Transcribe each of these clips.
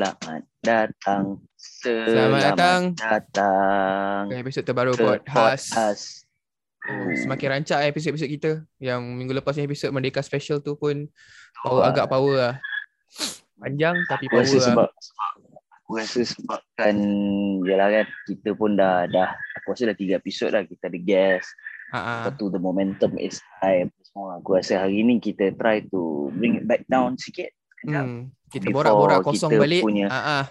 Selamat datang. Selamat datang. datang. Ke episod terbaru ke podcast. podcast. Oh, Semakin rancak eh episod-episod kita. Yang minggu lepas ni episod Merdeka Special tu pun power, agak power lah. Panjang tapi power rasa lah. sebab, sebab aku rasa sebabkan yalah kan kita pun dah dah aku rasa dah tiga episod lah kita ada guest. Ha. Lepas tu the momentum is high semua. Aku rasa hari ni kita try to bring it back down sikit. Sekejap. Hmm. Kita borak-borak kosong kita balik. punya- ha.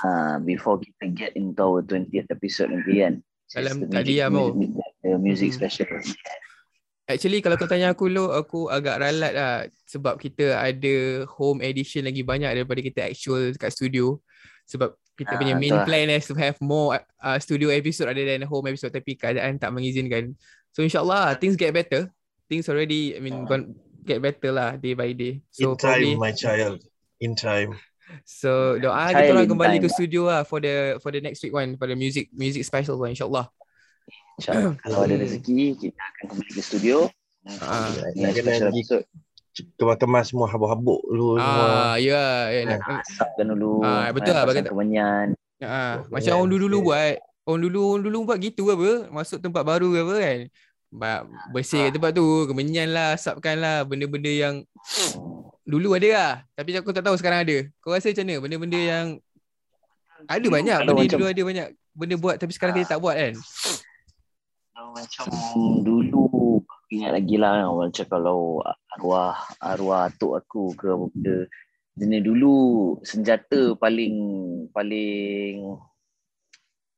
Ah, before kita get into our 20th episode nanti kan. Dalam tadi lah, Mo. music- The music Hmm. special. Actually kalau kau tanya aku lu aku agak ralat lah sebab kita ada home edition lagi banyak daripada kita actual kat studio sebab kita Ah, punya main betul lah. plan is to have more uh, studio episode rather than home episode tapi keadaan tak mengizinkan. So insyaallah things get better. Things already I mean Ah. gone get better lah day by day. So in time, my child. In time. so doa Child kita orang in kembali time ke lah. studio lah for the for the next week one for the music music special one insyaallah. InsyaAllah kalau ada rezeki kita akan kembali ke studio. Ah. Special pergi episode. Kemas-kemas semua habuk-habuk dulu semua. Ah ya ya nak Asapkan dulu. Ah, betul lah, bagi- kemenyan. Ha, Betul, macam orang dulu-dulu buat. Orang dulu orang dulu buat gitu apa? Masuk tempat baru ke apa kan? Ba- bersih kat tempat tu, kemenyan lah, asapkan lah, benda-benda yang dulu ada lah. Tapi aku tak tahu sekarang ada. Kau rasa macam mana? Benda-benda yang ada banyak, benda macam- dulu ada banyak benda buat tapi sekarang kita tak buat kan? Kalau macam dulu aku ingat lagi lah macam kalau arwah arwah atuk aku ke apa benda jenis dulu senjata paling paling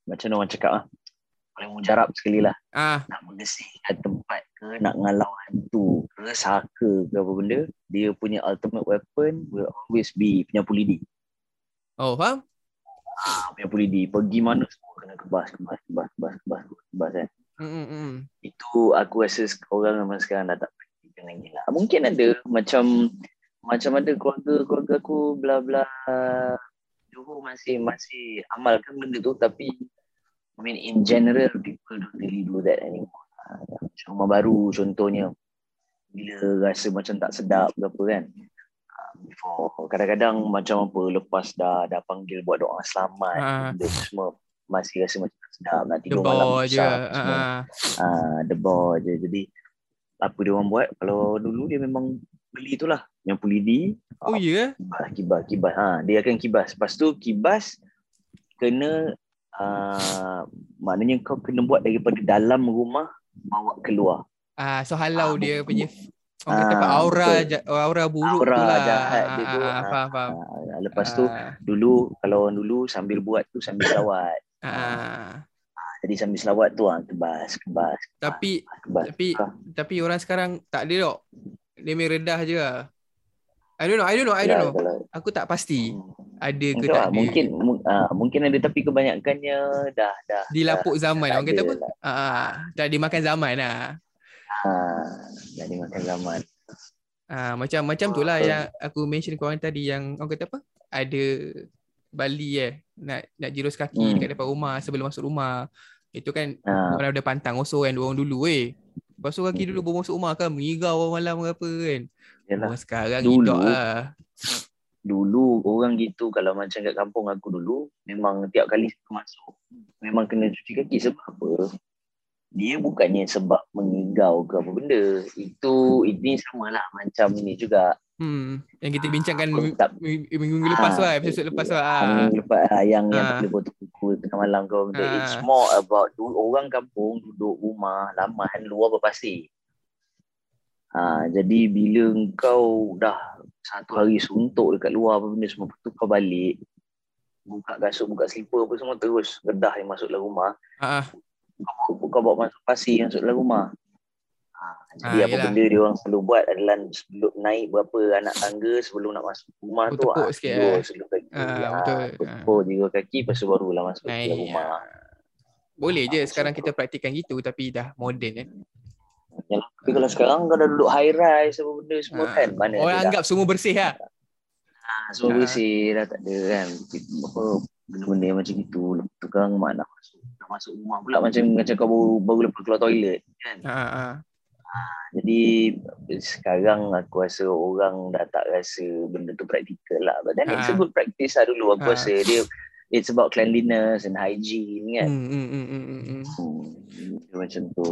macam mana orang cakap ah paling mujarab sekali lah Ah, nak membersihkan tempat ke nak ngalau hantu ke saka ke apa benda dia punya ultimate weapon will always be penyapu lidi. Oh faham? ah, penyapu lidi. Pergi mana semua kena kebas kebas kebas kebas kebas kebas kan Hmm, hmm, hmm. itu aku rasa orang zaman sekarang dah tak praktikkan lagi lah. Mungkin ada macam macam ada keluarga-keluarga aku bla bla. Johor masih masih amalkan benda tu tapi I mean in general people don't really do that anymore. Ah, Macam rumah baru contohnya bila rasa macam tak sedap ke apa kan. Ah, Before kadang-kadang macam apa lepas dah dah panggil buat doa selamat benda tu semua masih rasa macam tak sedap nak tidur malam je. semua ah. ah debar je jadi apa dia orang buat kalau dulu dia memang beli tu lah nyapu lidi Oh ya? kibas kibas kibas ha dia akan kibas lepas tu kibas kena uh, maknanya kau kena buat daripada dalam rumah bawa keluar Ah, so halau Ah, dia bu- punya orang kata apa Ah, aura betul. aura buruk Aura tu lah. jahat dia Ah, tu, ah, ah, faham, faham. ha, lepas tu Ah, dulu kalau orang dulu sambil buat tu sambil selawat ah. jadi sambil selawat tu ah kebas kebas Tapi kebas tapi kebas. tapi orang sekarang tak ada dok. Dia main redah je lah. I don't know, I don't know, I don't Ya, know. kalau- Aku tak pasti ada ke Mungkin, tak ada. mungkin mu- ah, mungkin ada tapi kebanyakannya dah dah Dilapuk zaman. tak Orang kata apa? lah. Ah, ah, dah dimakan zaman lah. Ah, dah dimakan zaman. Ah, macam macam tu lah Betul. yang aku mention korang tadi yang orang kata apa? Ada Bali eh nak nak jirus kaki Hmm. dekat depan rumah sebelum masuk rumah. Itu kan Ah, orang ada pantang oso kan orang dulu weh. Basuh kaki Hmm. dulu baru masuk rumah kan mengigau malam ke apa kan. yalah. Orang sekarang Dulu, hidup lah. Dulu orang gitu kalau macam kat kampung aku dulu memang tiap kali masuk memang kena cuci kaki sebab apa? Dia bukannya sebab mengigau ke apa benda. Itu ini samalah macam ni juga. Hmm, yang kita bincangkan Aku tak ming- minggu lepas tu lah, episod lepas tu lah. Ah, minggu lepas ah, yang yang Ah. tak boleh potong kuku tengah malam kau benda. Ah. It's more about dulu orang kampung duduk rumah laman luar berpasir. Ha, jadi bila kau dah satu hari suntuk dekat luar apa benda semua lepas tu kau balik buka kasut buka slipper apa semua terus redah yang masuk dalam rumah Ah, ah. kau, kau bawa masuk pasir masuk dalam rumah ha, jadi Ah, apa yelah. benda dia orang selalu buat adalah sebelum naik berapa anak tangga sebelum nak masuk rumah tu ah, sikit, eh. sebelum kaki Ah, ah, betul. bertepuk tiga kaki lepas tu barulah masuk Naik. dalam rumah ah. Boleh je sekarang kita praktikkan gitu tapi dah moden eh. Yalah, tapi kalau sekarang kau dah duduk high rise apa benda semua Ah. kan mana Orang anggap semua bersih lah. dah, semua Ah. bersih dah tak ada kan apa benda-benda macam itu lepas tu sekarang mak nak masuk nak masuk rumah pula macam macam kau baru, baru lepas keluar toilet kan Ha, ha. Jadi sekarang aku rasa orang dah tak rasa benda tu praktikal lah. But then it's a good practice lah dulu aku Ah. rasa. Dia it's about cleanliness and hygiene kan. Hmm, hmm, hmm, hmm, hmm, hmm. Hmm. macam tu.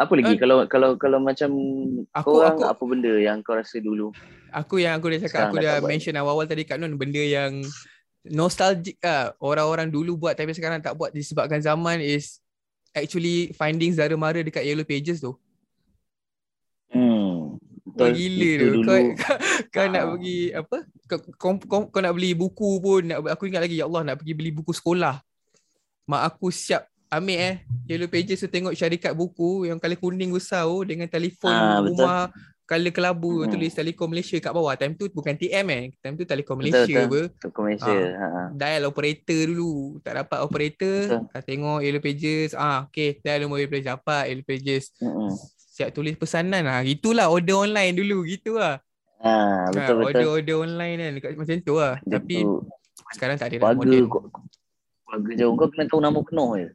Apa lagi Eh. kalau kalau kalau macam Aku- korang aku- apa benda yang kau rasa dulu? Aku yang aku dah cakap, Sekarang aku dah tak buat. mention awal-awal tadi Kak Nun, benda yang nostalgic lah. Orang-orang dulu buat tapi sekarang tak buat disebabkan zaman is actually finding Zara Mara dekat Yellow Pages tu. Hmm. Kau Betul. gila tu. Kau, kau, nak Ah. pergi apa? Kau, kau, kau, kau nak beli buku pun. Nak, aku ingat lagi, ya Allah nak pergi beli buku sekolah. Mak aku siap ambil eh. Yellow Pages tu tengok syarikat buku yang colour kuning besar tu dengan telefon Ah, betul. rumah colour kelabu Hmm. tulis Telekom Malaysia kat bawah. Time tu bukan TM eh. Time tu Telekom Betul, Malaysia betul. apa. Tu Malaysia. Ha. ha. Dial operator dulu. Tak dapat operator. Betul. Ah, tengok Yellow Pages. Ah, okay. Dial nombor Yellow Pages. Dapat Yellow Pages. Hmm. Siap tulis pesanan lah. Itulah order online dulu. Gitu lah. Ha, betul Ha, betul. order-order online kan dekat macam tu lah. Tapi sekarang tak ada dah kau- keluarga jauh kau kena tahu nama penuh je.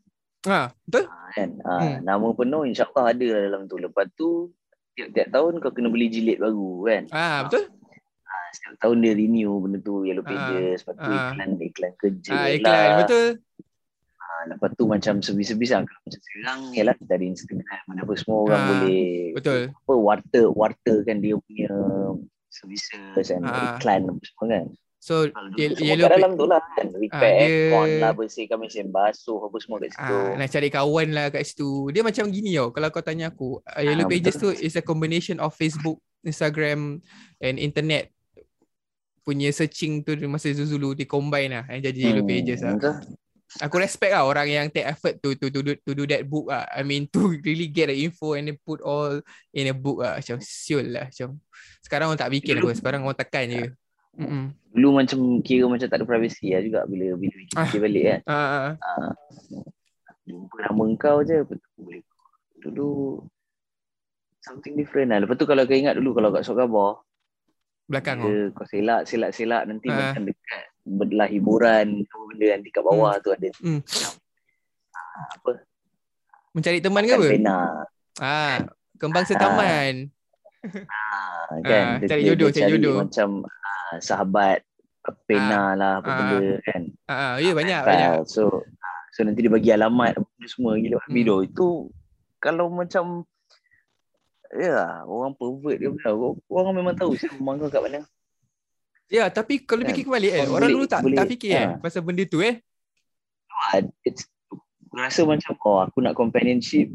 Ha, betul? Ha, kan? Ha, Hmm. nama penuh insya-Allah ada lah dalam tu. Lepas tu tiap-tiap tahun kau kena beli jilid baru kan. Ah, betul? Ha, setiap tahun dia renew benda tu Yellow Pages, lepas tu ah. iklan iklan kerja Ah, iklan lah. betul. Ha, lepas tu macam servis-servis lah. Kalau macam sekarang yalah ada Instagram mana apa semua orang Ah, boleh Betul. apa warta warta kan dia punya services and Ah. iklan apa semua kan. So dulu ye- semua yellow kat dalam tu lah kan. Repair Ah, dia- aircon lah, bersihkan mesin basuh apa semua kat situ. Ah, nak cari kawan lah kat situ. Dia macam gini tau. Kalau kau tanya aku, uh, Yellow Ah, Pages betul. tu is a combination of Facebook, Instagram and internet punya searching tu masa dulu di combine lah yang jadi Yellow Hmm, Pages lah. betul. Aku respect lah orang yang take effort to to to do, to do that book lah. I mean to really get the info and then put all in a book lah. Macam siul lah. Macam sekarang orang tak bikin apa. Sekarang orang tekan je. Mm-mm. Dulu macam kira macam tak ada privacy lah juga bila bila fikir balik kan. Ah, ah. Ah, jumpa nama kau je betul boleh. Dulu something different lah. Lepas tu kalau kau ingat dulu kalau kat Sok Khabar, belakang dia kau selak selak selak nanti Ah. macam dekat belah hiburan apa benda nanti kat bawah tu ada ah, apa Mencari teman ke kan apa? pena Ah, kembang setaman. ah, Ah, kan Dia- cari jodoh, cari jodoh. macam ah, sahabat pena lah apa Ah. benda kan Ah, ah, ya banyak File. banyak. so ah, so nanti dia bagi alamat apa semua gila Hmm. video itu kalau macam ya orang pervert dia pula Orang- memang tahu siapa rumah kau kat mana Ya, tapi kalau Kan? fikir kembali kan, Orang boleh- dulu tak boleh- tak fikir eh ah. pasal benda tu eh. Ah, it's rasa macam oh aku nak companionship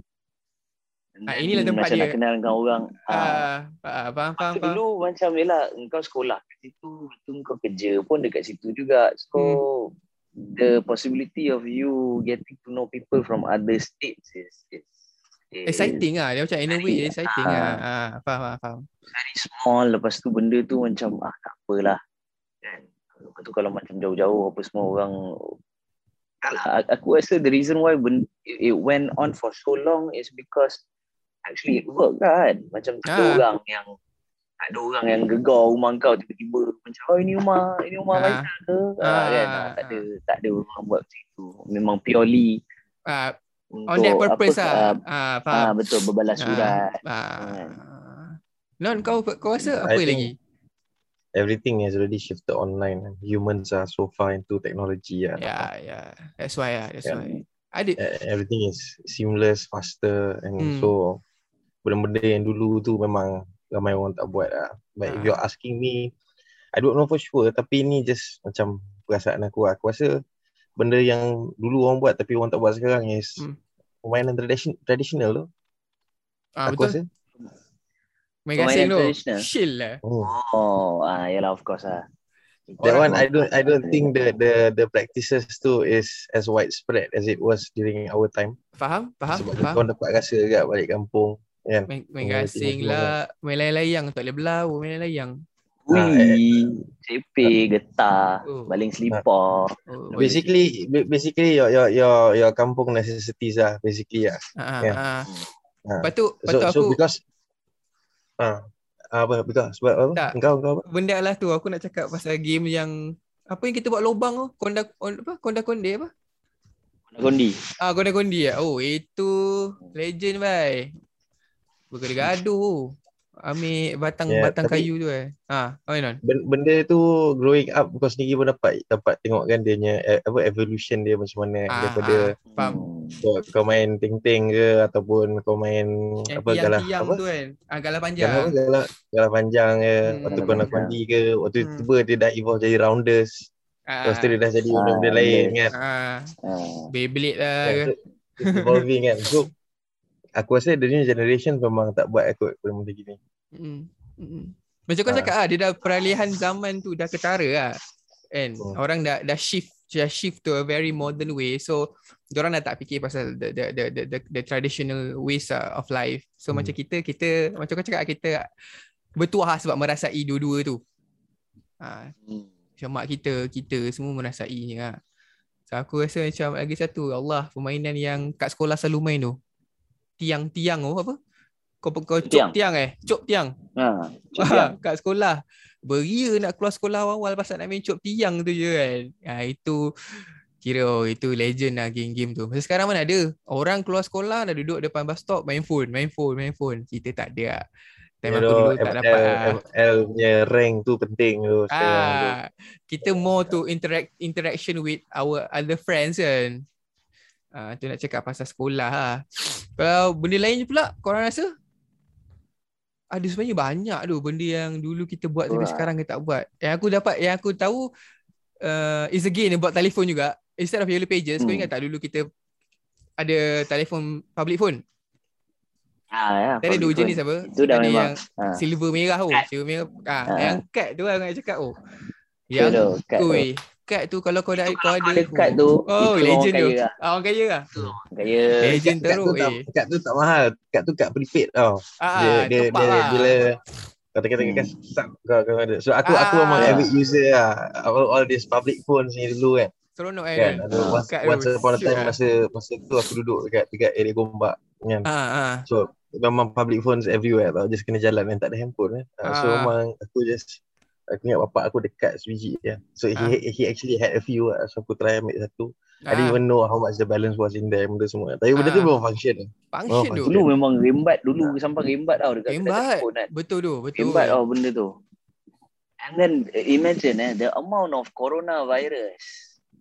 Ah, inilah tempat macam dia. nak kenal dengan orang Ah, ah, faham faham faham. dulu macam yelah engkau sekolah kat situ, tu kau kerja pun dekat situ juga. So Hmm. the possibility of you getting to know people from other states is, is, is Exciting ah, dia macam in a way Very- exciting ah. ah. Ah, faham faham faham. very small. Lepas tu benda tu macam ah tak apalah. Kan? Lepas tu kalau macam jauh-jauh apa semua orang Alah, aku rasa the reason why it went on for so long is because actually it work kan. Macam tak ada Ah. orang yang ada orang yang gegar rumah kau tiba-tiba macam oh ini rumah ini rumah Ah. Faisal ke ah, Ah, kan ah, tak ada tak ada orang buat macam tu memang purely Ah, untuk on that purpose apa, ah. ah, Ah, ah, faham. betul berbalas surat Ah. Non kau kau rasa I apa think- lagi? Everything has already shifted online. Humans are so far into technology. Yeah. Ya, ya. That's why ah, that's Yeah. why. Ada E- Everything is seamless, faster and Hmm. so benda-benda yang dulu tu memang ramai orang tak buat lah. But if Ah. you're asking me, I don't know for sure tapi ni just macam perasaan aku lah. Aku rasa benda yang dulu orang buat tapi orang tak buat sekarang is Hmm. permainan tradition, traditional tu. ah, aku betul. rasa. Main Permainan gasing tu. traditional. Chill lah. Hmm. oh ah yalah of course lah That one I don't I don't think the the the practices tu is as widespread as it was during our time. Faham? Faham? Sebab Faham? kau dapat rasa juga balik kampung kan. Main, main Oh, gasing lah, main layang-layang tak boleh belau, main layang. Ah, Ui, cepe, getah, Oh. baling selipar. Oh, Basically ba- basically your your your your kampung necessities lah basically lah. ah, yeah. ah. Ha. Lepas tu, lepas So tu so aku because ah apa betul sebab apa? Tak. Engkau engkau apa? benda lah tu aku nak cakap pasal game yang apa yang kita buat lubang tu, konda on, apa? Konda konde apa? Kondi. Ah, konda kondi ah. Oh, itu legend bai. Bergaduh. Ambil batang Ya, batang tapi- kayu tu eh. Ha, apa non? Ben- Benda tu growing up kau sendiri pun dapat dapat tengok kan dia punya eh, apa evolution dia macam mana Ah, daripada Faham. Hmm. kau, kau main ting-ting ke ataupun kau main Yang apa galah apa tu kan. Ah, galah galah panjang. apa galah, galah panjang ke Hmm. ataupun Galah nak mandi ke waktu Hmm. tiba dia dah evolve jadi rounders Ah, lepas tu dia dah jadi Ah, benda-benda lain kan ah, Ah. Beyblade lah. Kan, ke. it's evolving kan so aku rasa the new generation memang tak buat ikut benda gini Mm. Mm. Macam kau Ah. cakap ah, dia dah peralihan zaman tu dah ketara lah. Kan? Hmm. Orang dah dah shift dah shift to a very modern way. So, orang dah tak fikir pasal the the the the, the, the traditional ways uh, of life. So, Hmm. macam kita kita macam kau cakap kita bertuah sebab merasai dua-dua tu. Ah, Hmm. macam mak kita, kita semua merasainya lah. So, aku rasa macam lagi satu, ya Allah, permainan yang kat sekolah selalu main tu. Tiang-tiang tu apa? Kau kau cop Tiang. tiang eh? Cop tiang. Ha. Ha, Tiang. kat sekolah. Beria nak keluar sekolah awal pasal nak main cop tiang tu je kan. Ha, itu kira oh, itu legend lah game-game tu. Masa sekarang mana ada? Orang keluar sekolah dah duduk depan bus stop main phone, main phone, main phone. Kita tak ada lah. Time aku dulu tak dapat ML, lah. ML punya rank tu penting tu. Ah, kita more to interact interaction with our other friends kan. Ah, tu nak cakap pasal sekolah lah. Kalau benda lain pula korang rasa? Ada sebenarnya banyak tu benda yang dulu kita buat tapi Wah. sekarang kita tak buat. Yang aku dapat yang aku tahu uh, is again buat telefon juga. Instead of yellow pages, kau Hmm. ingat tak dulu kita ada telefon public phone? Ah, ya. Tadi ada dua jenis apa? Itu dah ada memang. yang Ha. silver merah tu. Kad. Silver merah. Ah, Ah. yang kad tu lah nak cakap oh. Yang tu, tu. Kad tu kalau kau dah Itu kau ada ada kad tu, Oh, itu legend orang tu. kaya lah. Ah, orang kaya lah. Kaya. Legend tu teruk tak, eh. kad tu tak mahal. Kad tu kad prepaid tau. Ah, dia, dia, dia, lah. bila kata-kata Hmm. kan sub kau kau ada. So aku aku Ah. memang avid user lah. All, all this public phones ni dulu kan. Seronok eh. Kan. tu. Ada Ah. once, once tu. upon a time masa masa tu aku duduk dekat dekat area Gombak kan. Ah, ah. So memang public phones everywhere tau. Just kena jalan dan tak ada handphone kan. Ah, So Ah. memang aku just aku ingat bapak aku dekat sebiji ya. So he Ah. he actually had a few lah. So aku try ambil satu. I Ah, didn't even know how much the balance was in there benda semua. Tapi benda tu Ah. memang function. function Oh, tu. Dulu memang rembat dulu sampai rembat tau dekat Rembat. telefon kan. Betul tu, betul. Rembat tau benda tu. And then imagine eh the amount of coronavirus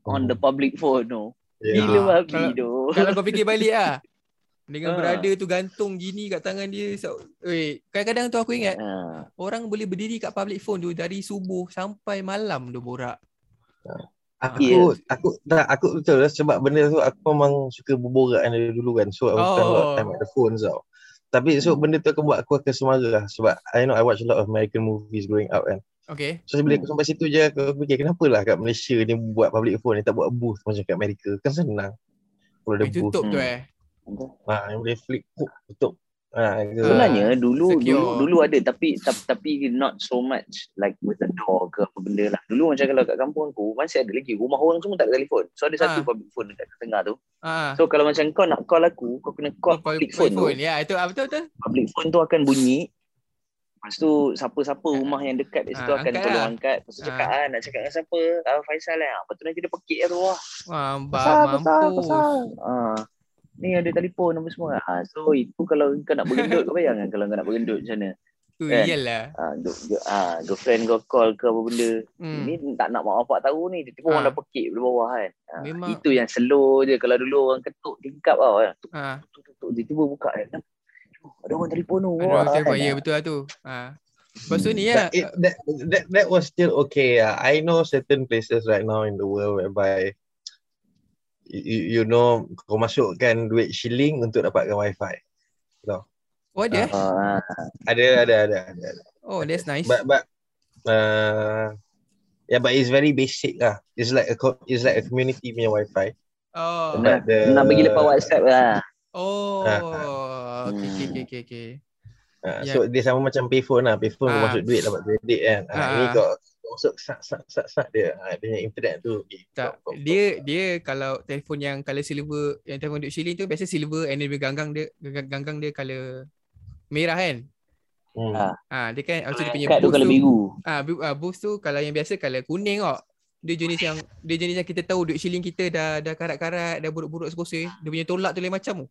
on the public phone tu. Yeah. Gila Ah, babi kalau- tu. Kalau kau fikir balik ah. Dengan Ah. berada tu gantung gini kat tangan dia. So, weh, kadang-kadang tu aku ingat Ha. orang boleh berdiri kat public phone tu dari subuh sampai malam tu borak. Aku Yeah. aku tak aku betul lah sebab benda tu aku memang suka berborak kan dari dulu kan. So I spend a lot of Oh. time at the phones tau. Tapi so benda tu akan buat aku akan semara lah sebab I know I watch a lot of American movies growing up kan. Okay. So bila aku sampai situ je aku aku fikir kenapa lah kat Malaysia ni buat public phone ni tak buat booth macam kat Amerika. Kan senang. Kalau ada booth. tutup tu Hmm. eh. Ha, yang boleh flip hook tutup. Ha, ke. Sebenarnya dulu secure. dulu dulu ada tapi tapi, tapi not so much like with a door ke apa benda lah. Dulu macam kalau kat kampung aku masih ada lagi rumah orang semua tak ada telefon. So ada satu Ah. public phone dekat tengah tu. Ah. So kalau macam kau nak call aku, kau kena call Oh, public phone, tu. Ya, itu ah, betul betul. Public phone tu akan bunyi. Lepas tu siapa-siapa Ah. rumah yang dekat di situ Ah, akan tolong lah. angkat. Lepas tu cakap ah. nak cakap dengan siapa? Ah Faisal lah. Lepas tu nanti dia pekik tu wah. Wah, Pasal, pasal, mampus. pasal. Ah. Ni ada telefon apa semua. Ah, so itu kalau kau nak bergendut kau bayangkan kalau kau nak bergendut macam mana. Tu Kan? iyalah. Ah, go, go, ah, girlfriend kau call ke apa benda. Hmm. Ni tak nak mak bapak tahu ni. Tiba-tiba orang Ah. dah pekik dari bawah kan. Ah, Memang- Itu yang slow je. Kalau dulu orang ketuk tingkap tau. kan. Tuk, Ah, tuk, tuk, tuk. Tiba-tiba buka kan. Ada orang telefon tu. ada orang telefon. kan. Ya, betul lah tu. Ah. Lepas tu ni ya. That, that that was still okay. Uh. I know certain places right now in the world whereby you, you know kau masukkan duit shilling untuk dapatkan wifi. Oh ada? eh? Ah, Ada ada ada ada. ada. Oh, that's nice. But but uh, yeah, but it's very basic lah. It's like a co- it's like a community punya wifi. Oh. Nak, the- nak bagi lepas WhatsApp lah. Oh. Ah, Okay, okay, Hmm. okay, okay, okay. Uh, Yeah. So dia sama macam payphone lah. Payphone kau Ah. masuk duit dapat kredit kan. Ah, Ah. Ini kau kau masuk sat sat sat sat dia. Ah, dia punya internet tu. Okay. Tak, Kau- kau- dia dia kalau telefon yang color silver, yang telefon duit shilling tu biasa silver and dia ganggang dia ganggang, ganggang dia color merah kan? Hmm. Ah. Ah, dia kan also dia punya Kad tu boost kalau biru. Ah, bu- ah, boost tu kalau yang biasa color kuning kok. Dia jenis yang dia jenis yang kita tahu duit shilling kita dah dah karat-karat, dah buruk-buruk sekosir. Dia punya tolak tu lain macam tu.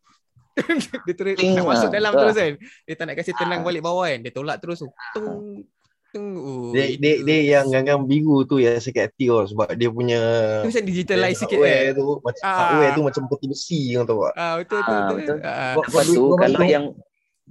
dia terus nak masuk dalam Ah. terus kan. Dia tak nak kasi tenang balik bawah kan. Dia tolak terus tu. Tung. Tung. Oh, Dia, dia, itu. dia yang ganggang biru tu yang sakit hati tau sebab dia punya Dia macam digitalize sikit kan. tu macam Ah. hardware tu macam putih besi kau tahu tak? Ah betul betul. Ah, betul. betul. Ah, Kau- Lepas tu kalau yang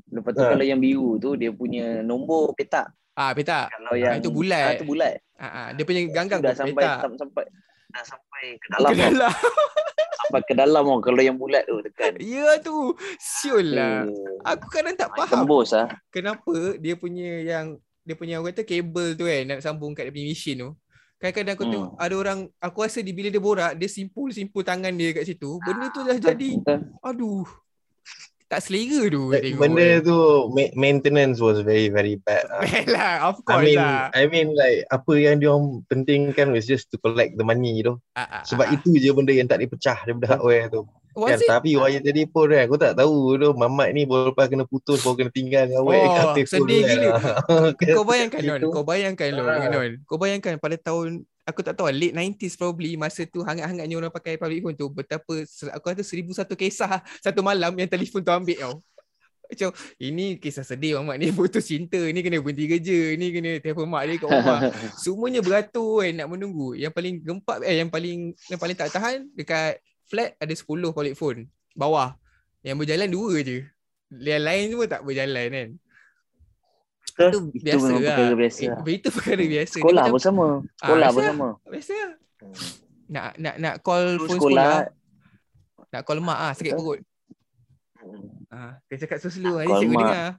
Lepas tu Ha. kalau yang biru tu dia punya nombor petak. ah petak. Kalau Ah, yang itu bulat. Ah, itu bulat. Ah, ah, dia punya ganggang dah sampai petak. tam- sampai dah sampai ke dalam Ke dalam. sampai ke dalam tau kalau yang bulat tu tekan. Ya tu. Siul lah. Hmm. Aku kadang tak Main faham Tembus ah. kenapa dia punya yang dia punya orang kata kabel tu kan nak sambung kat dia punya mesin tu. Kadang-kadang aku Hmm. tengok ada orang aku rasa di bila dia borak dia simpul-simpul tangan dia kat situ. Benda tu dah jadi Betul. aduh. Tak selera tu That tengok. Benda kan. tu ma- maintenance was very very bad. ah. lah, of I course mean, lah. I mean like apa yang dia orang pentingkan was just to collect the money tu. Ah, ah, Sebab ah. itu je benda yang tak dipecah daripada hardware tu. Was Kan? it? Tapi wire telefon kan aku tak tahu tu mamat ni baru lepas kena putus baru kena tinggal dengan wire Oh, kat sedih tu kan. Kau bayangkan Non, kau bayangkan Non, Ah. Non. Kau bayangkan pada tahun aku tak tahu late 90s probably masa tu hangat-hangatnya orang pakai public phone tu betapa aku kata seribu satu kisah satu malam yang telefon tu ambil tau. Macam ini kisah sedih mamat ni putus cinta ni kena berhenti kerja ni kena telefon mak dia kat rumah. Semuanya beratur kan nak menunggu. Yang paling gempak eh yang paling yang paling tak tahan dekat flat ada 10 public phone bawah. Yang berjalan dua je. Yang lain semua tak berjalan kan. Betul. Itu Itu biasa lah. perkara biasa Eh. Itu perkara biasa. Dia Sekolah macam- pun sama. Sekolah Ah, pun biasa sama. Biasa lah. Hmm. Nak nak nak call Dulu phone sekolah. sekolah. Nak call mak ah sakit perut. Hmm. Ah, dia cakap nanti call cikgu mak. dengar.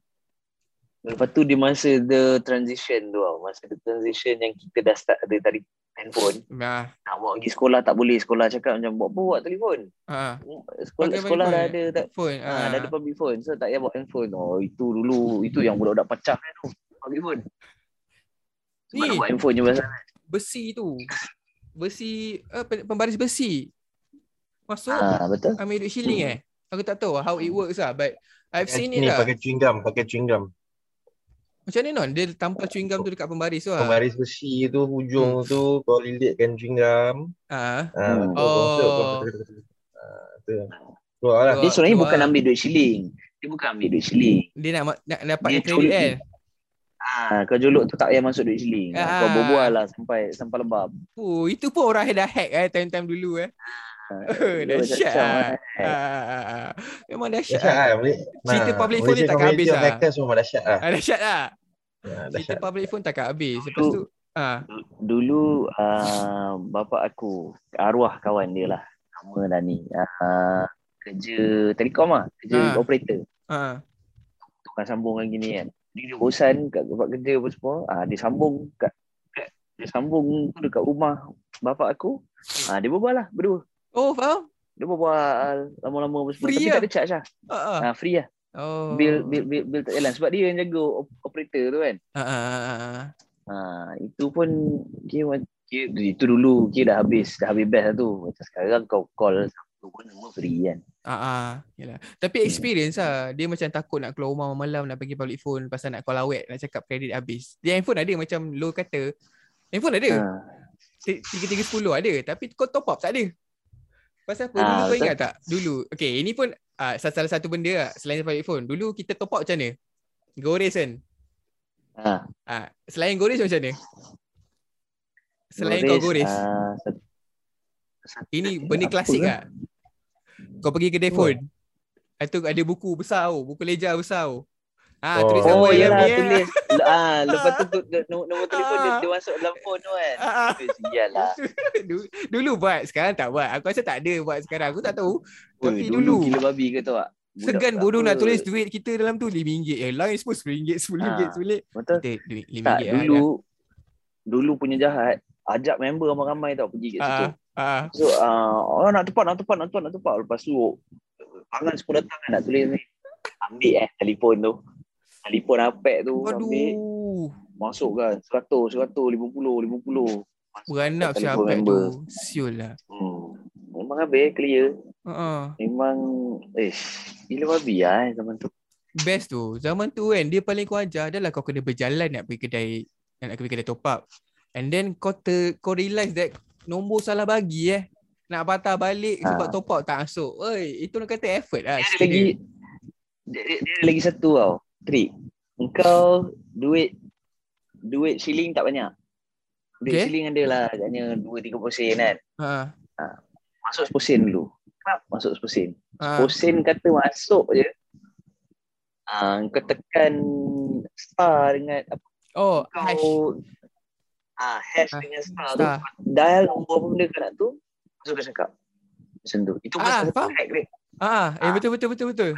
Lepas tu di masa the transition tu tau. Masa the transition yang kita dah start ada tarik handphone. Nah, Nak bawa pergi sekolah tak boleh. Sekolah cakap macam buat apa buat telefon. ah, Sekolah, Pakai sekolah dah ada tak, phone. ah. Ah, dah ada public phone. So tak payah bawa handphone. Oh itu dulu. Itu yang budak-budak pecah kan tu. Public phone. Sebab Ni. nak buat handphone je pasal. besi tu. Besi uh, pembaris besi. Masuk Ah, betul. ambil duit shilling eh. Aku tak tahu how it works lah but I've seen it ni lah. pakai chewing gum, pakai chewing gum. Macam ni non? Dia tampal chewing gum tu dekat pembaris tu lah. Pembaris besi tu hujung tu kau lilitkan chewing gum. Ah, Ah, Hmm. kau Oh. Ah, tu. Keluar lah. Dia sebenarnya bukan ambil duit shilling. Dia bukan ambil duit shilling. dia nak ma- nak dapat Dia kredit curi. kan. Ah, kau jolok tu tak payah masuk duit shilling. Ah. Kau berbual lah sampai sampai lebam. Oh, itu pun orang dah hack eh time-time dulu eh. Dia Dahsyat macam- ah. macam- Ah, ah, ah. Memang dahsyat. Ah. lah. Cerita public phone ni Malaysia takkan habis lah. Memang dahsyat lah. Ah, dahsyat lah. Ya, Cerita dahsyat. public phone takkan habis. Lepas tu ah Dulu uh, bapa aku, arwah kawan dia lah. Nama dah ni. Uh, kerja telekom lah. Kerja Ah. operator. ah Tukang sambung lagi ni kan. Dia, bosan kat tempat kerja apa semua. Ah, dia sambung kat, kat dia sambung tu dekat rumah bapa aku. Ah, dia berbual lah berdua. Oh, faham? Dia berbual lama-lama apa semua. Free Tapi lah. tak ada charge lah. Ah, ah. Ah, free lah. Oh. Bil, bil, bil, bil tak jalan. Sebab dia yang jaga op- operator tu kan. Ah, ah. Ha, itu pun kira, kira, itu dulu kira dah habis dah habis best lah tu. Macam sekarang kau call satu pun semua free kan. Ah, ah. Yalah. Tapi experience lah. Dia macam takut nak keluar rumah malam nak pergi public phone pasal nak call awet nak cakap kredit habis. Dia handphone ada macam low kata. Handphone ada. Ha. Tiga tiga sepuluh ada. Tapi kau top up tak ada. Pasal apa? Dulu Ah, kau ingat tak? Dulu. Okay, ini pun uh, salah satu benda lah selain public phone. Dulu kita top up macam mana? Gores kan? Ha. Ah, selain gores macam mana? Selain kau gores. ah, sat- sat- Ini benda klasik ke? lah. Kau pergi kedai phone. Lepas tu ada buku besar tau. Buku lejar besar tau. Ah, Oh. tulis Oh, apa yang yalah ni, eh? tulis. ah, lepas tu, tu tu- nombor, telefon dia, Ah. dia masuk dalam phone tu kan. Ah, ah. Sialah. Dulu, dulu buat, sekarang tak buat. Aku rasa tak ada buat sekarang. Aku tak tahu. Tapi Oi, dulu. gila babi ke tahu tak? Budak Segan bodoh nak tulis duit kita dalam tu RM5. Eh, lain semua RM10, RM10, Ah. RM10. Betul. Kita duit RM5 Tak, lah. dulu dulu punya jahat ajak member ramai-ramai tau pergi kat situ. Ah, ah. So uh, orang nak tepat, nak tepat, nak tepat, nak tepat. Lepas tu tangan semua datang kan nak tulis ni. Ambil eh telefon tu. Telefon apek tu ambil. Aduh. Masuk kan 100, 100, 50, 50. Masuk Beranak telefon member. tu. Siul lah. Hmm. Memang habis clear. Uh-uh. Memang eh gila babi lah eh, zaman tu. Best tu. Zaman tu kan, dia paling kau ajar adalah kau kena berjalan nak pergi kedai nak pergi kedai top up. And then kau ter, kau realise that nombor salah bagi eh. Nak patah balik sebab Ah. top up tak masuk. Oi, itu nak kata effort lah. Dia ada lagi dia. dia, dia, lagi satu tau. Trik. Engkau duit duit shilling tak banyak. Duit Okay. shilling ada lah agaknya 2-30 sen kan. Ha. Masuk 10 sen dulu. Krap, Masuk 10 sen. Ha. 10 sen kata masuk je. Ah, kau tekan star dengan apa Oh, hash. kau ah hash Ah, dengan star, star. tu dial nombor benda kau nak tu masuk ke cakap. Macam tu. Itu Ah, faham. hack dia. Ah, eh Ah. betul betul betul betul.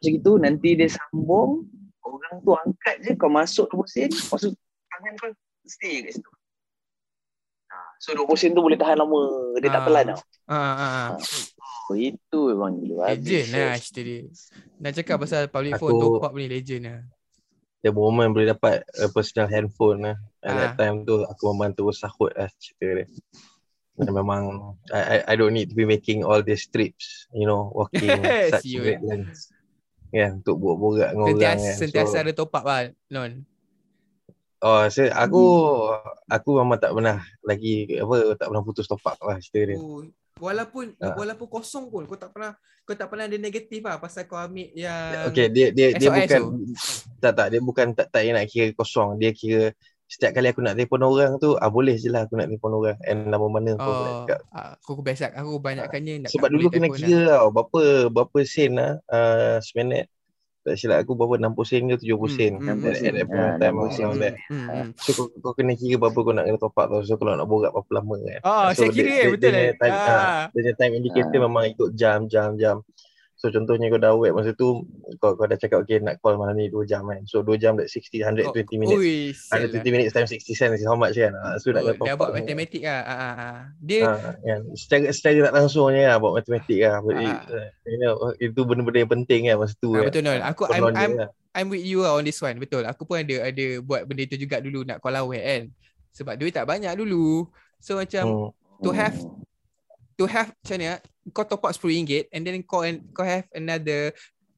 Macam itu nanti dia sambung orang tu angkat je kau masuk 20 sen masuk tangan kau stay kat situ. Ah, so 20 sen tu boleh tahan lama. Dia tak Ah. telan tau. Ah, ah, ah. Oh, itu memang gila. Legend lah cerita dia. Nak cakap pasal public Aku- phone top up ni legend lah. The moment boleh dapat a personal handphone lah. At that Ah. time tu aku memang terus sahut lah cerita dia. Dan memang I, I, I don't need to be making all these trips, you know, walking such Siul. great lengths. Ya, untuk buat borak dengan orang Sentiasa, kan. sentiasa So, ada top up lah, Non. oh, so, aku aku memang tak pernah lagi apa tak pernah putus top up lah cerita dia. Oh, walaupun Ah. walaupun kosong pun kau tak pernah kau tak pernah ada negatif lah pasal kau ambil yang Okay, dia dia dia SOS bukan tu. tak tak dia bukan tak tak nak kira kosong. Dia kira setiap kali aku nak telefon orang tu, ah boleh je lah aku nak telefon orang. And nama mana Oh, cakap. ah, aku aku biasa aku banyakkannya nak Sebab dulu kena kira tau berapa berapa sen lah uh, seminit. Tak silap aku berapa 60 sen ke 70 sen. Hmm, At, hmm, at that point ah, of time 60 around sen. that. Hmm, hmm. So kau, kau kena kira berapa kau nak kena top up tau. So kalau nak borak berapa lama kan. Oh, So, saya kira dia- eh, dia- betul dia eh. time, Ah. ah, Dia punya time indicator Ah. memang ikut jam, jam, jam. So contohnya kau dah web masa tu, kau, kau dah cakap okay nak call malam ni 2 jam kan. So 2 jam like 60, 120 minutes. Ui, sial lah. 120 minutes times 60 cents is how much kan. Ah, so nak Oh, top dah buat kan. matematik lah. Ah, ah, ah. Dia Ah, kan. Secara, secara tak langsungnya lah buat matematik lah. Ah. uh, you know, itu benda-benda yang penting kan masa tu kan. betul non. Aku I'm, I'm lah. I'm with you lah on this one. Betul. Aku pun ada ada buat benda tu juga dulu nak call awet kan. Sebab duit tak banyak dulu. So macam Hmm. to have to have macam ni ah, kau top up RM10 and then kau kau have another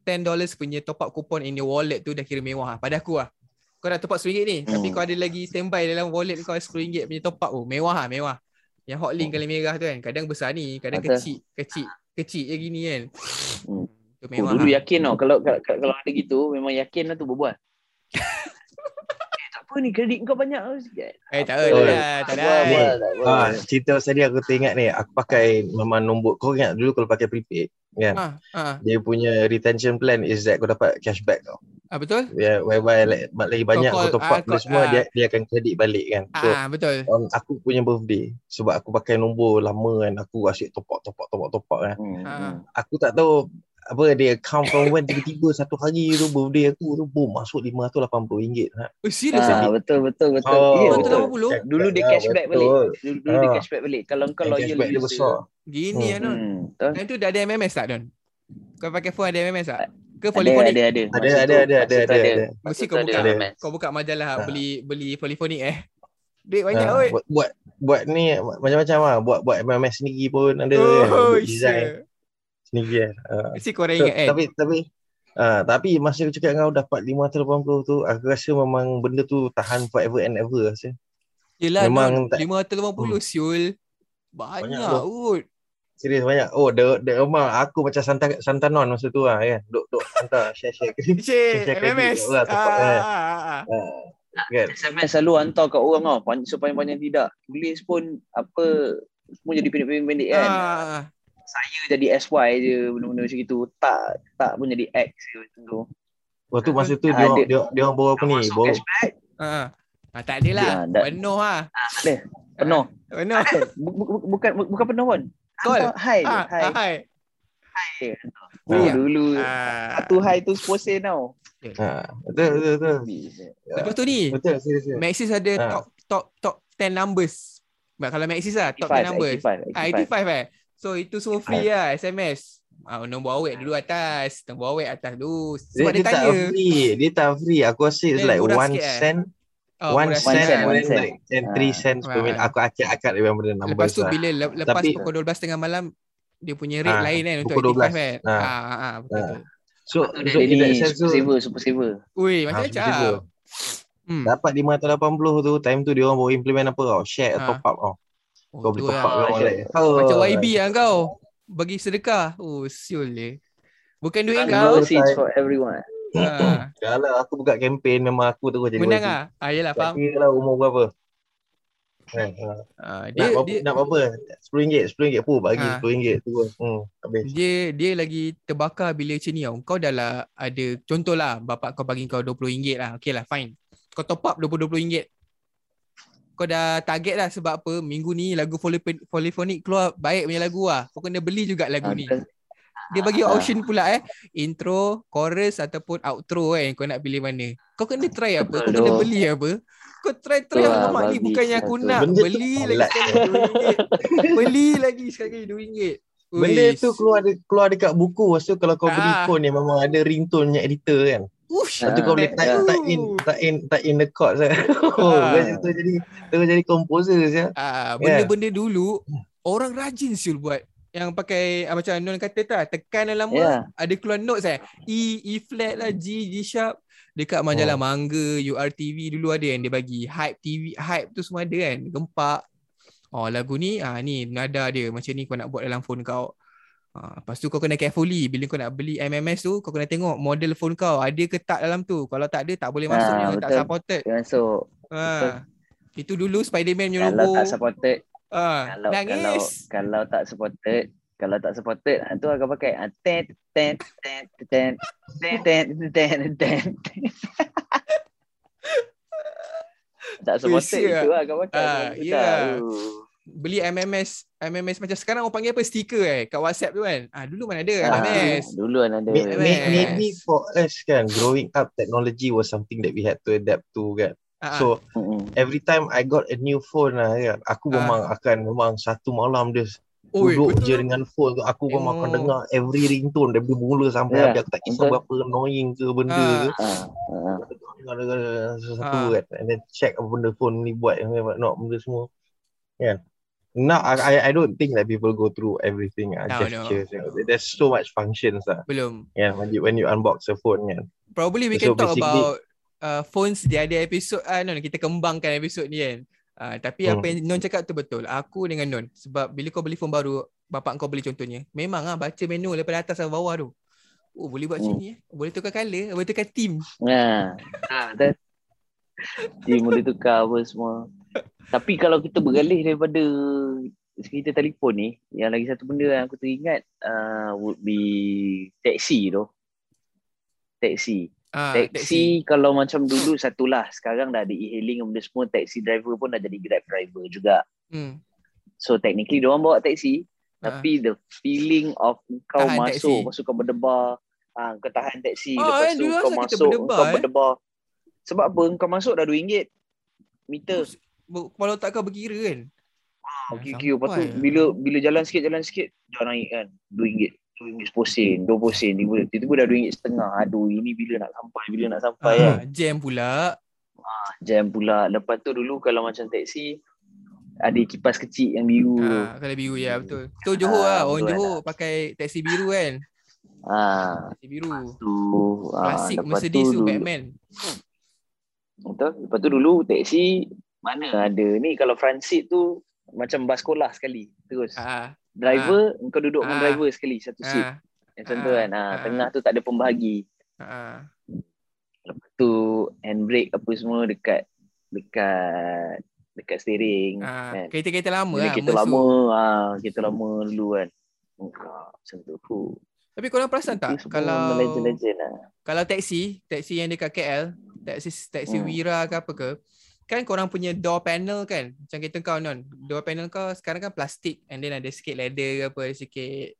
$10 punya top up coupon in your wallet tu dah kira mewah lah. Pada aku lah. Kau dah top up RM10 ni tapi Hmm. kau ada lagi standby dalam wallet kau RM10 punya top up oh mewah lah mewah. Yang hotlink kali merah tu kan kadang besar ni, kadang Betul. kecil, kecil, kecil je gini kan. Hmm. Tu Oh, mewah. dulu lah. yakin tau kalau, kalau kalau ada gitu memang yakin lah tu berbual. apa ni kredit kau banyak tau sikit. Eh tak Apa? ada lah, tak ada. Ah, cerita pasal dia aku teringat ni, aku pakai memang nombor, kau ingat dulu kalau pakai prepaid kan, Ah, ah, dia punya retention plan is that kau dapat cashback tau. ah betul? Yeah, whereby like, lagi banyak call, kau top ah, up kau- semua, ah. dia dia akan kredit balik kan. So, Ah betul. on aku punya birthday, sebab aku pakai nombor lama kan, aku asyik top up, top up, top up, top up kan. Hmm, Ah. Aku tak tahu apa dia account from when tiba-tiba satu hari tu birthday aku tu boom masuk RM580 ha. Oh serius Ah, ah? betul betul betul. Oh, Ya, betul. betul. 80? Dulu dia Ah, cashback betul. balik. Dulu, dulu dia Ah. cashback balik. Kalau kau loyal dia user. besar. Gini Hmm. ah non. Hmm, betul. Time tu dah ada MMS tak Don? Kau pakai phone ada MMS tak? Ke Ada, polyphonic? ada, ada. Ada ada ada ada ada. ada. Mesti kau buka. ada. Kau buka majalah Ah. beli beli polyphonic eh. Duit banyak Ah, oi. buat, buat ni macam-macam lah buat buat MMS sendiri pun ada Oh, design sendiri kan. Ah. Mesti korang So, ingat kan? tapi tapi ah, tapi masa aku cakap kau dapat 580 tu aku rasa memang benda tu tahan forever and ever rasa. Yelah memang non, tak- 580 siul. Banyak Banyak ut. Serius banyak. Oh, the, the memang aku macam santan santanon masa tu lah kan. Duk duk hantar share-share kredit. Share kredit MMS. kat orang, tempat, Ah, eh. ah, ah, ah. Ah, kan. SMS selalu hantar kat orang tau. Pan- Sepanjang-panjang tidak. Tulis pun apa semua jadi pendek-pendek kan. Ah, Saya jadi SY je benda-benda macam itu. Tak tak pun jadi X je macam tu. Waktu masa tu Ah, dia dia- dia dia orang bawa apa ni? Bawa cashback, ah. Ah, tak adalah. Ya, dah- Penuh ah. penuh. Penuh. Bu- Bukan bu- bukan penuh pun. Call. Hai Hai. hai. Hai. Oh, dulu Ah. satu hai tu 10 sen tau. ha, betul betul betul. Lepas tu ni, Betul serius. Maxis ada top top top 10 numbers. Bah, kalau Maxis lah top 10 numbers. 85, Ah 85 eh. So itu semua free lah SMS. Ah nombor awet dulu atas, nombor awet atas dulu. Dia, Sebab dia, dia tak tanya. free. Dia tak free. Aku rasa it's Dia like one sikit, eh? cent. Oh, one cent, sen, and one cent. like and three Ah. cents per Ah. minute. Aku acak-acak dia benda numbers Lepas tu lah. bila le- lepas Tapi- pukul 12 tengah malam dia punya rate Ah, lain kan untuk pukul 12. 85 kan. Ah. Ah ah, ah betul. Ah. betul. So, Dia, so in dia that ni sense super saver, super saver. Ui, Ah, macam-macam. super. Hmm. dapat 580 tu, time tu dia orang baru implement apa tau? Share Ah. top up tau. Oh, Kau boleh top lah. up orang lain. Oh, Macam YB lah kau. Bagi sedekah. Oh, siul dia. Bukan duit Kalau- kau. seats for everyone. Ha. Kalau aku buka kempen memang aku terus jadi Menang YB. ah. Ah yalah Tak faham. kira lah umur berapa. Kan, ha. Ah, Nak, dia berapa, dia nak berapa? RM10, RM10 pun bagi Ha. RM10 tu. Hmm, habis. dia dia lagi terbakar bila macam ni tau. Kau dah lah ada contohlah bapak kau bagi kau RM20 lah. Okay lah fine. Kau top up RM20. Kau dah target lah sebab apa minggu ni lagu polyphon- polyphonic keluar baik punya lagu lah. Kau kena beli juga lagu ni. kan- Dia bagi Ah. option pula eh. Intro, chorus ataupun outro eh. Kau nak pilih mana. Kau kena try apa. Kau kena beli apa. Kau try-try Betul lah, alamak ni babi bukan yang aku satu. nak. Benda tu Beli lagi sekali RM2. Beli lagi sekali RM2. Benda tu keluar de- keluar dekat buku. Lepas tu kalau kau beli Ah. phone ni memang ada ringtone punya editor kan. Ush, Lepas tu kau boleh type, Ah. type in type in type in the chords kan. Oh, Ah. lepas tu jadi terus jadi composer ya. Ah, benda-benda dulu orang rajin siul buat. Yang pakai ah, macam Non kata tak tekan dalam lama Ya. ada keluar notes eh. E E flat lah G G sharp dekat majalah Mangga, URTV dulu ada yang dia bagi. Hype TV, Hype tu semua ada kan. Gempak. Oh lagu ni ah ni nada dia macam ni kau nak buat dalam phone kau. Ah, lepas tu kau kena carefully bila kau nak beli MMS tu kau kena tengok model phone kau ada ke tak dalam tu. Kalau tak ada tak boleh masuk Ah, yang tak betul. supported. Dia masuk. Ha. Itu dulu Spiderman punya Kalau logo. tak supported, Ah, kalau kalau nangis. kalau tak supported, kalau tak supported, ah, tu akan pakai ah, ten ten ten ten ten ten ten ten. Tak supported itu lah akan pakai. Ah, Memang ya. Uh. Beli MMS, MMS macam sekarang orang panggil apa stiker eh kat WhatsApp tu kan. Ah dulu mana ada Ah, MMS. Dulu kan ada. May- may- MMS. Maybe for us kan growing up technology was something that we had to adapt to kan. Ah, So every time I got a new phone lah kan, aku Ah. memang akan memang satu malam dia Oi, duduk betul je dengan phone tu aku memang akan Oh. dengar every ringtone daripada mula sampai Ya, habis aku tak kisah betul. berapa annoying ke benda Ah. ke Ah, ah. dengar-dengar satu Ah. kan and then check apa benda phone ni buat and not benda semua kan now I, I I don't think that people go through everything uh, No, no. gestures you know. there's so much functions lah Belum. yeah when you when you unbox a phone kan Probably we So can talk about uh, phones dia ada episod ah non kita kembangkan episod ni kan. Ah, tapi Hmm. apa yang Non cakap tu betul. Aku dengan Non sebab bila kau beli phone baru, bapak kau beli contohnya. Memang ah baca menu daripada atas sampai bawah tu. Oh boleh buat macam Hmm. ni eh. Boleh tukar color, boleh tukar theme. Nah, ah, betul. Dia boleh tukar apa semua. Tapi kalau kita beralih daripada cerita telefon ni, yang lagi satu benda yang aku teringat uh, would be taxi tu. Taxi. Ah, taxi, kalau macam dulu satulah. Sekarang dah ada e-hailing benda semua. Taxi driver pun dah jadi grab driver juga. Hmm. So technically dia orang bawa taxi. Ah. Tapi the feeling of kau Tahan masuk, lepas tu kau berdebar, ah, kau tahan taxi, Ah, lepas eh, tu kau masuk, berdebar, kau eh? berdebar. Sebab apa? Kau masuk dah RM2 meter. Kepala otak kau berkira kan. Ah, Okay, okay. Lepas tu bila bila jalan sikit, jalan sikit, dah naik kan. RM2. RM2 10 sen, 20 sen, tiba- tiba-tiba dah RM2 setengah. Aduh, ini bila nak sampai, bila nak sampai kan. Ah, jam pula. Jam pula. Lepas tu dulu kalau macam taxi, ada kipas kecil yang biru. Ah, kalau biru ya betul. Tu Johor Ah, lah. Orang Johor pakai taksi biru kan. Ah, Taksi biru. tu ah, Klasik Mercedes tu dulu- Batman. Betul. Lepas tu dulu taxi mana ada ni kalau front seat tu macam bas sekolah sekali terus. Ah, Driver kau duduk dengan Ah. driver sekali satu seat. ah, Macam tu Ah. kan. Ha, Ah. tengah tu tak ada pembahagi. ah. Lepas tu handbrake apa semua dekat dekat dekat steering ah. kan. Kereta-kereta lama Bila lah. kita Mersu. lama, ha, kita lama dulu kan. Ah, Macam tu. Fuh. Tapi korang perasan tak kalau legend-legend lah. kalau taksi, taksi yang dekat KL, taksi taksi Hmm. Wira ke apa ke, kan korang punya door panel kan, macam kereta kau non, door panel kau sekarang kan plastik and then ada sikit leather ke apa, ada sikit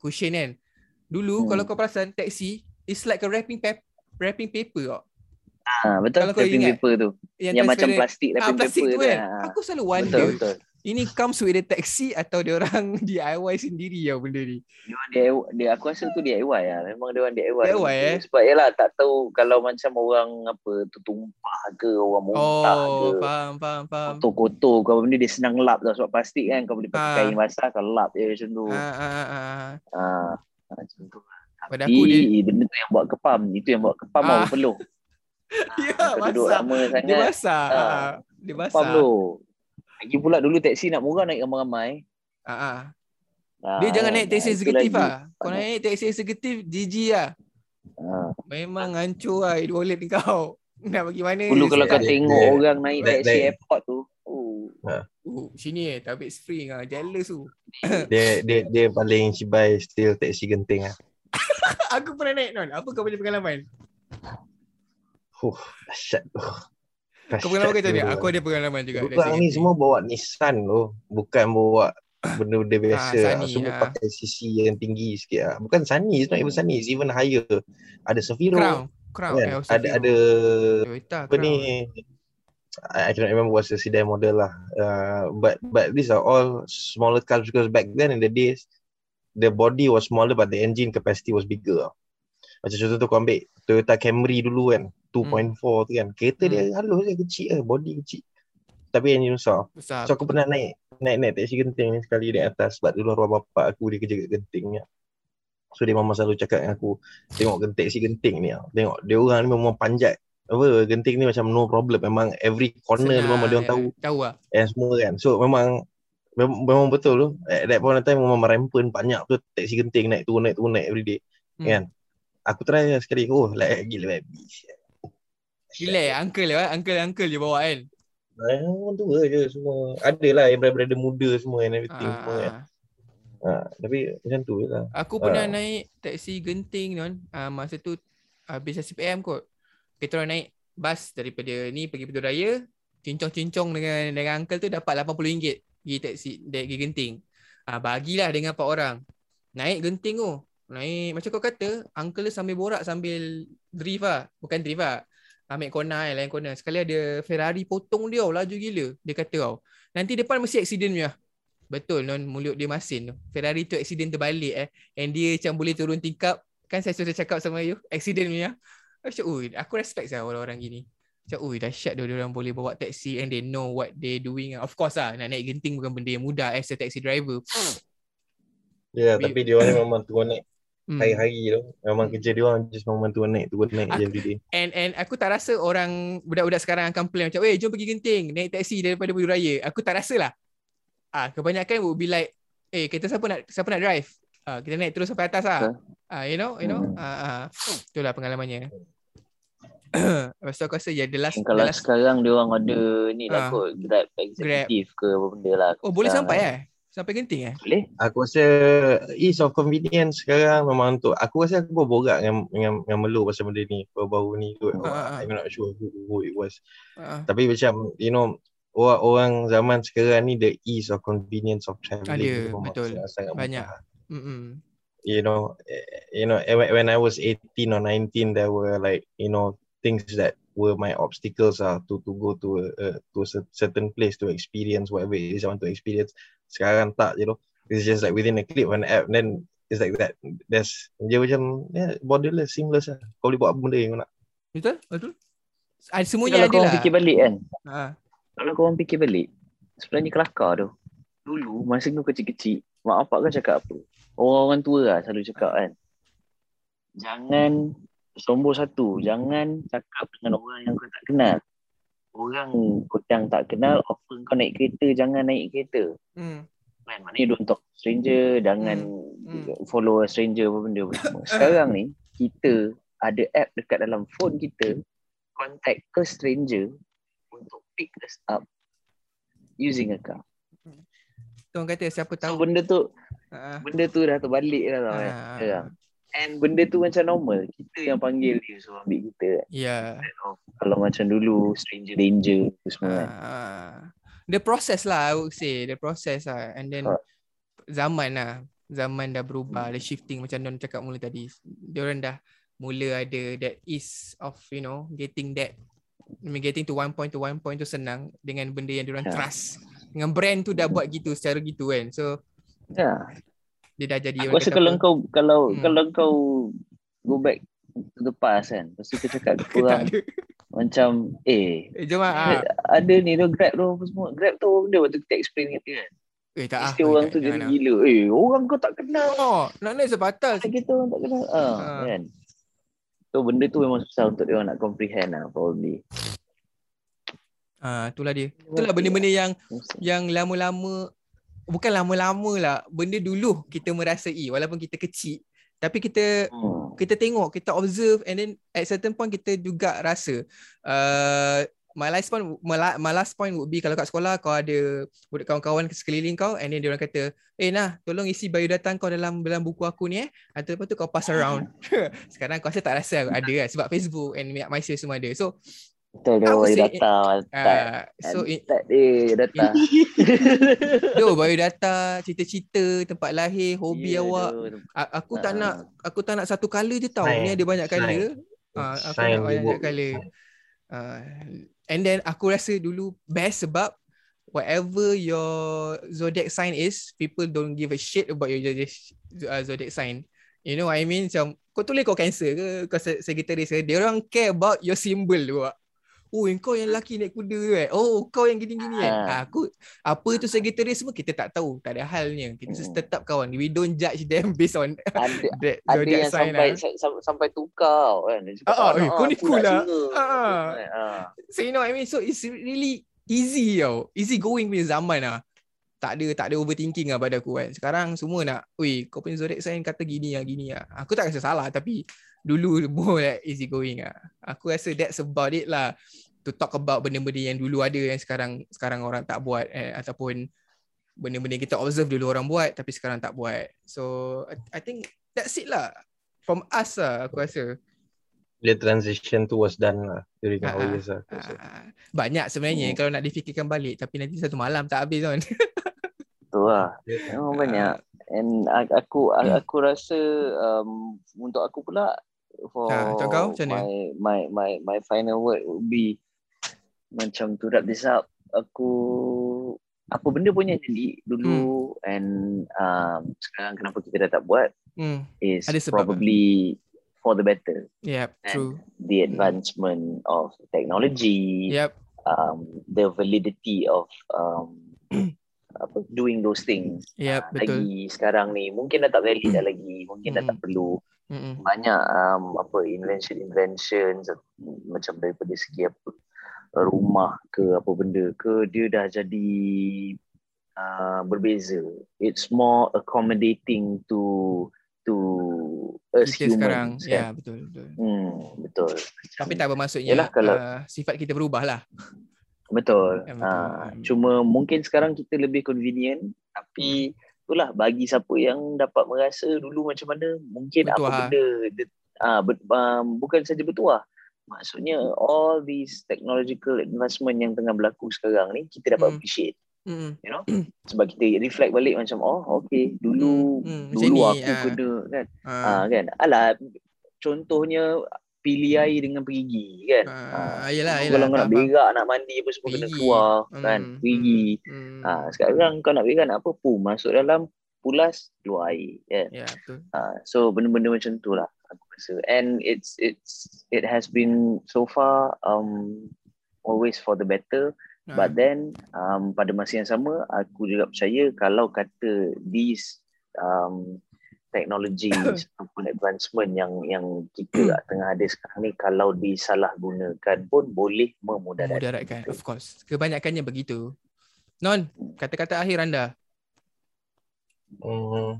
cushion kan. Dulu Hmm. kalau kau perasan taksi, it's like a wrapping paper, wrapping paper tau. Ha, betul. Kalau kau Wrapping ingat, paper tu. Yang, macam transparent. plastik ah, wrapping plastik paper tu tu. kan. Ha. Aku selalu Betul, wonder, betul. Ini comes with the taxi atau dia orang DIY sendiri tau benda ni. Dia orang DIY, dia, aku rasa tu DIY lah. Memang dia orang DIY. DIY, eh? Sebab yalah tak tahu kalau macam orang apa tu tumpah ke, orang muntah Oh, ke. faham, faham, faham. Kotor-kotor kau benda dia senang lap tau sebab plastik kan kau boleh pakai Ah. kain basah kau lap je macam tu. Ah, ah, ah, ah. Ha. Macam tu. Pada Tapi aku dia- benda tu yang buat kepam. Itu yang buat kepam Ah. ah. peluh. Ya, lama Dia basah. Ah. Ah. Dia Kepam basah. tu. Lagi pula dulu taksi nak murah naik ramai-ramai. Ah, ah. Dia jangan naik taksi eksekutif lah. lah. Kau naik taksi eksekutif, GG lah. Ha. Memang hancur lah wallet kau. Nak bagi mana? Dulu kalau kau tengok dia- orang naik taksi dia- airport tu. Oh. Oh, sini eh, tabik spring ah. Jealous tu. Dia dia dia paling cibai still taxi genting ah. Aku pernah naik non. Apa kau punya pengalaman? Huh, dahsyat tu. Kau pengalaman kau macam ni? Aku ada pengalaman juga. Orang ni semua bawa Nissan tu, bukan bawa benda-benda biasa. Ah, Ah, Sunny, semua ah. pakai CC yang tinggi sikit ah. Bukan Sunny, it's not even Sunny, it's even higher. Ada Safiro. Crown. Crown. Kan? Eh, ada ada Toyota apa ni I, I cannot remember what's the sedan model lah. Uh, but but these are all smaller cars because back then in the days the body was smaller but the engine capacity was bigger. Macam contoh tu kau ambil Toyota Camry dulu kan 2.4 tu kan. Kereta dia halus je kecil lah, body kecil. Tapi engine besar. Besar. So aku pernah naik naik naik taksi genting ni sekali di atas sebab dulu arwah bapak aku dia kerja kat genting ni. So dia mama selalu cakap dengan aku tengok gen- taksi genting ni. ah. Tengok dia orang ni memang panjat. Apa genting ni macam no problem memang every corner Senang, memang dia orang ya. tahu Tahu lah. and semua kan. So memang memang, memang betul tu. At that point of time memang merempen banyak tu taksi genting naik turun naik turun naik every day. Hmm. Kan? Aku try sekali. Oh, like gila babi. Eh, uncle lah. Uncle-uncle je bawa kan. Eh, orang tua je semua. Ada lah yang brother muda semua and everything semua kan. Ah, Ha, tapi macam tu je lah. Aku pernah Ah. naik taksi genting non. Ah, masa tu habis SPM kot. Kita orang naik bas daripada ni pergi Petur Raya, cincong-cincong dengan dengan uncle tu dapat RM80 pergi taksi pergi genting. Ah, bagilah dengan empat orang. Naik genting tu. Naik macam kau kata, uncle sambil borak sambil drift lah. Bukan drift lah. Ambil corner kan, lain corner. Sekali ada Ferrari potong dia tau, laju gila. Dia kata tau. Nanti depan mesti accident punya. Betul non mulut dia masin tu. Ferrari tu accident terbalik eh. And dia macam boleh turun tingkap. Kan saya sudah cakap sama you. Accident punya. Macam ui, aku respect lah orang-orang gini. Macam ui dahsyat dia orang boleh bawa taxi and they know what they doing. Of course lah nak naik genting bukan benda yang mudah as a taxi driver. Ya, Tapi- tapi dia orang memang turun naik Hmm. hari-hari tu. Memang kerja dia orang just memang turun naik, turun naik je Aku- every day. And and aku tak rasa orang budak-budak sekarang akan plan macam, "Eh, jom pergi genting, naik taxi daripada Budi Raya." Aku tak rasa lah. Ah, kebanyakan would be like, "Eh, kita siapa nak siapa nak drive?" Ah, kita naik terus sampai atas lah. Ah, you know, you know. Hmm. Ah, ah. Itulah pengalamannya. Lepas tu aku rasa ya the last, the Kalau last sekarang dia orang ada ni Ah. lah kot Grab executive ke apa benda lah Oh, boleh sampai kan. eh? Sampai genting eh? Boleh Aku rasa ease of convenience sekarang memang untuk aku rasa aku berborak dengan dengan, dengan Melo pasal benda ni baru-baru ni kot. Ah. I'm not sure who, who it was. Ah, Tapi macam you know orang, orang zaman sekarang ni the ease of convenience of travelling Ada, memang betul. sangat- Banyak. mm-mm. You know eh, you know eh, when I was 18 or 19 there were like you know things that were my obstacles are to to go to a, a to a cer- certain place to experience whatever it is I want to experience. Sekarang tak je tu. It's just like within a click on an app then it's like that. There's dia macam yeah, borderless, seamless lah. Kau boleh buat apa benda yang kau nak. Betul? Betul? Ada semuanya Kalau ada korang lah. fikir balik kan Ah, Kalau korang fikir balik Sebenarnya kelakar tu Dulu masa kau kecil-kecil Mak bapak kau cakap apa Orang-orang tua lah selalu cakap kan Jangan Nombor satu Jangan cakap dengan orang yang kau tak kenal Orang yang tak kenal Offer kau naik kereta? Jangan naik kereta. Hmm. kan maknanya don't talk stranger jangan Hmm. follow stranger apa benda apa semua. sekarang ni kita ada app dekat dalam phone kita contact a stranger untuk pick us up using a car. Tu orang kata siapa so tahu. benda tu Ah, benda tu dah terbalik dah tau kan. Ah, sekarang and benda tu macam normal. Kita yang panggil dia suruh ambil kita kan. Ya. kalau macam dulu stranger danger tu semua kan. Ah, the process lah I would say. The process lah. And then Ah. zaman lah. Zaman dah berubah. The shifting macam Don cakap mula tadi. Dia orang dah mula ada that ease of you know getting that I mean, getting to one point to one point tu senang dengan benda yang diorang Ya. trust. Dengan brand tu dah buat gitu secara gitu kan. So ya dia dah jadi Aku rasa kalau apa, kau kalau Hmm. kalau kau go back to the past kan. Lepas tu kau cakap ke tak kurang macam eh eh jom ah ah. ada ni tu Grab tu apa semua. Grab tu benda waktu kita explain kat dia kan. eh tak ah Mesti orang eh, tu tak- jadi jangan gila. Eh orang kau tak kenal. ah. oh nak naik sebatas Kita orang tak kenal. Ah, Ah. kan. So benda tu memang susah untuk dia orang nak comprehend lah probably. ah itulah dia itulah benda-benda yang yang lama-lama bukan lama-lama lah. Benda dulu kita merasai walaupun kita kecil. Tapi kita Hmm. kita tengok kita observe and then at certain point kita juga rasa uh, my last point my, la- my last point would be kalau kat sekolah kau ada budak kawan-kawan sekeliling kau and then dia orang kata eh nah tolong isi biodata kau dalam dalam buku aku ni eh. Atau lepas tu kau pass around. Sekarang kau rasa tak rasa ada kan sebab Facebook and MySpace semua ada. So Betul tu, would say- data. Uh, so tak dia data. Yo, biodata, cita-cita, tempat lahir, hobi Ya, awak. tu. A- aku tak Ah. nak aku tak nak satu color je tau. Ni ada banyak color. Ah, aku Sign nak banyak book. color. Ah, and then aku rasa dulu best sebab whatever your zodiac sign is, people don't give a shit about your zodiac, uh, sign. You know what I mean? Macam kau tulis kau cancer ke, kau se- Sagittarius ke, dia orang care about your symbol tu. Oh, kau yang lelaki naik kuda kan. Oh, kau yang gini-gini kan. Ha. Ah, aku apa tu Sagittarius semua kita tak tahu. Tak ada halnya. Kita Hmm. tetap kawan. We don't judge them based on Ada that ada yang sign sampai lah. sa- sampai tukar kan. Dia cakap, Ah, ah, eh, kau ni cool lah." singa." Ah. Ah. So you know what I mean? So it's really easy tau. Easy going punya zaman lah. Tak ada tak ada overthinking lah pada aku kan. Sekarang semua nak, "Oi, kau punya zodiac sign kata gini lah, gini lah." Aku tak rasa salah tapi dulu more like easy going lah. Aku rasa that's about it lah to talk about benda-benda yang dulu ada yang sekarang sekarang orang tak buat eh, ataupun benda-benda yang kita observe dulu orang buat tapi sekarang tak buat. So I, I think that's it lah. From us lah aku rasa. The transition tu was done lah during Ah, our ah, years lah. Ah, banyak sebenarnya Hmm. kalau nak difikirkan balik tapi nanti satu malam tak habis kan. Tu lah. Memang banyak. And a- aku a- aku rasa um, untuk aku pula for untuk kau, my my my my final word would be macam to wrap this up aku apa benda pun yang jadi dulu and um, sekarang kenapa kita dah tak buat Hmm. is Ada sebab probably for the better Yep, And true. the advancement of technology Yep. um, the validity of um, apa doing those things Yep, Ah, betul. lagi sekarang ni mungkin dah tak valid dah lagi mungkin dah tak perlu Mm-mm. banyak um, apa invention inventions macam daripada segi apa rumah ke apa benda ke dia dah jadi uh, berbeza it's more accommodating to to us Kita sekarang. humans Ya, kan betul, betul. hmm, betul Tapi tak bermaksudnya Yelah, kalau- uh, sifat kita berubah lah. Betul. Ya, betul. Ha, cuma mungkin sekarang kita lebih convenient tapi itulah bagi siapa yang dapat merasa dulu macam mana mungkin Bertuah. apa benda dia, ah ber, um, bukan saja bertuah. Maksudnya all these technological advancement yang tengah berlaku sekarang ni kita dapat Hmm. appreciate Mm-mm. you know sebab kita reflect balik macam oh okay dulu Hmm, hmm, macam dulu ni, aku ah. kena kan Ah, ah kan alah contohnya pilih air dengan perigi kan ah, Ah, yelah, Dulu yelah. kalau kau nak berak nak mandi apa semua kena Perigi. keluar kan Hmm, pergi Hmm. ha, sekarang kau nak berak nak apa pun masuk dalam pulas keluar air kan Ya, betul. ha, so benda-benda macam tu lah aku rasa and it's it's it has been so far um always for the better Ah, but then um, pada masa yang sama aku juga percaya kalau kata these um, technologies ataupun advancement yang yang kita tengah ada sekarang ni kalau disalahgunakan pun boleh memudaratkan Mudaratkan, of course. Kebanyakannya begitu. Non, kata-kata akhir anda. Hmm.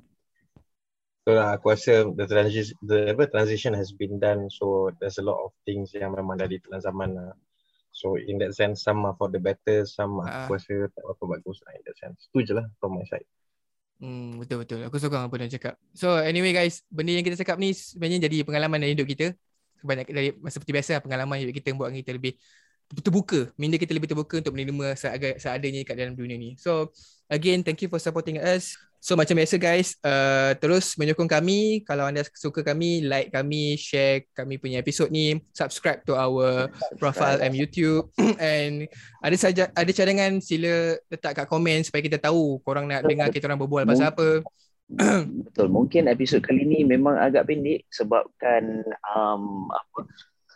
So lah, aku rasa the transition the apa, transition has been done so there's a lot of things yang memang dah ditelan zaman lah. So in that sense some are for the better, some Ah. aku rasa tak apa bagus lah in that sense. Tu je lah from my side. Hmm, betul betul. Aku sokong apa dia cakap. So anyway guys, benda yang kita cakap ni sebenarnya jadi pengalaman dalam hidup kita. Banyak dari seperti biasa pengalaman hidup kita yang buat kita lebih terbuka. Minda kita lebih terbuka untuk menerima seadanya kat dalam dunia ni. So again, thank you for supporting us. So macam biasa guys, uh, terus menyokong kami. Kalau anda suka kami, like kami, share kami punya episod ni, subscribe to our profile and YouTube and ada saja ada cadangan sila letak kat komen supaya kita tahu korang nak dengar kita orang berbual pasal apa. Betul. Mungkin episod kali ni memang agak pendek sebabkan um, apa?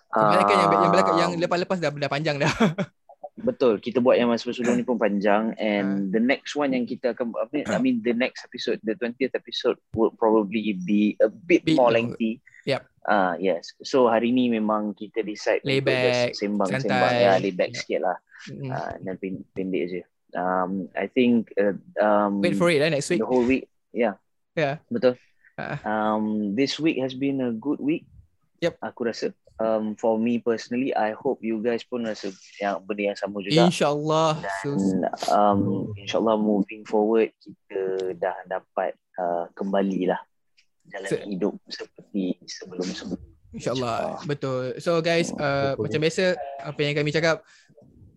Kebanyakan yang yang belakang um, yang lepas-lepas dah dah panjang dah. Betul, kita buat yang masa sebelum ni pun panjang and the next one yang kita akan mean, I mean the next episode, the 20th episode will probably be a bit Bit more lengthy. Yep. Ah yes. So hari ni memang kita decide Lay back, just sembang-sembang santai. ya, lay back Yep. sikit lah. Mm. Ah dan pen- pendek je. Um, I think uh, um, Wait for it lah next week. the whole week. Yeah. Yeah. Betul. Ah. Um, this week has been a good week. Yep. Aku rasa. Um, for me personally, I hope you guys pun rasa yang benda yang sama juga. InsyaAllah. Dan um, insyaAllah moving forward kita dah dapat uh, kembali lah jalan Se- hidup seperti sebelum-sebelum. InsyaAllah. Betul. So guys, uh, Betul. macam biasa apa yang kami cakap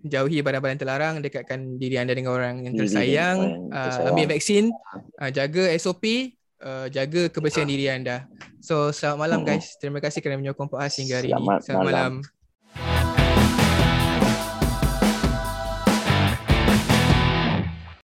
jauhi barang-barang terlarang, dekatkan diri anda dengan orang yang Diri tersayang, yang uh, tersayang. ambil vaksin, uh, jaga SOP, uh, jaga kebersihan diri anda. So selamat malam guys. Terima kasih kerana menyokong podcast hingga hari ini. Selamat Selamat malam. malam.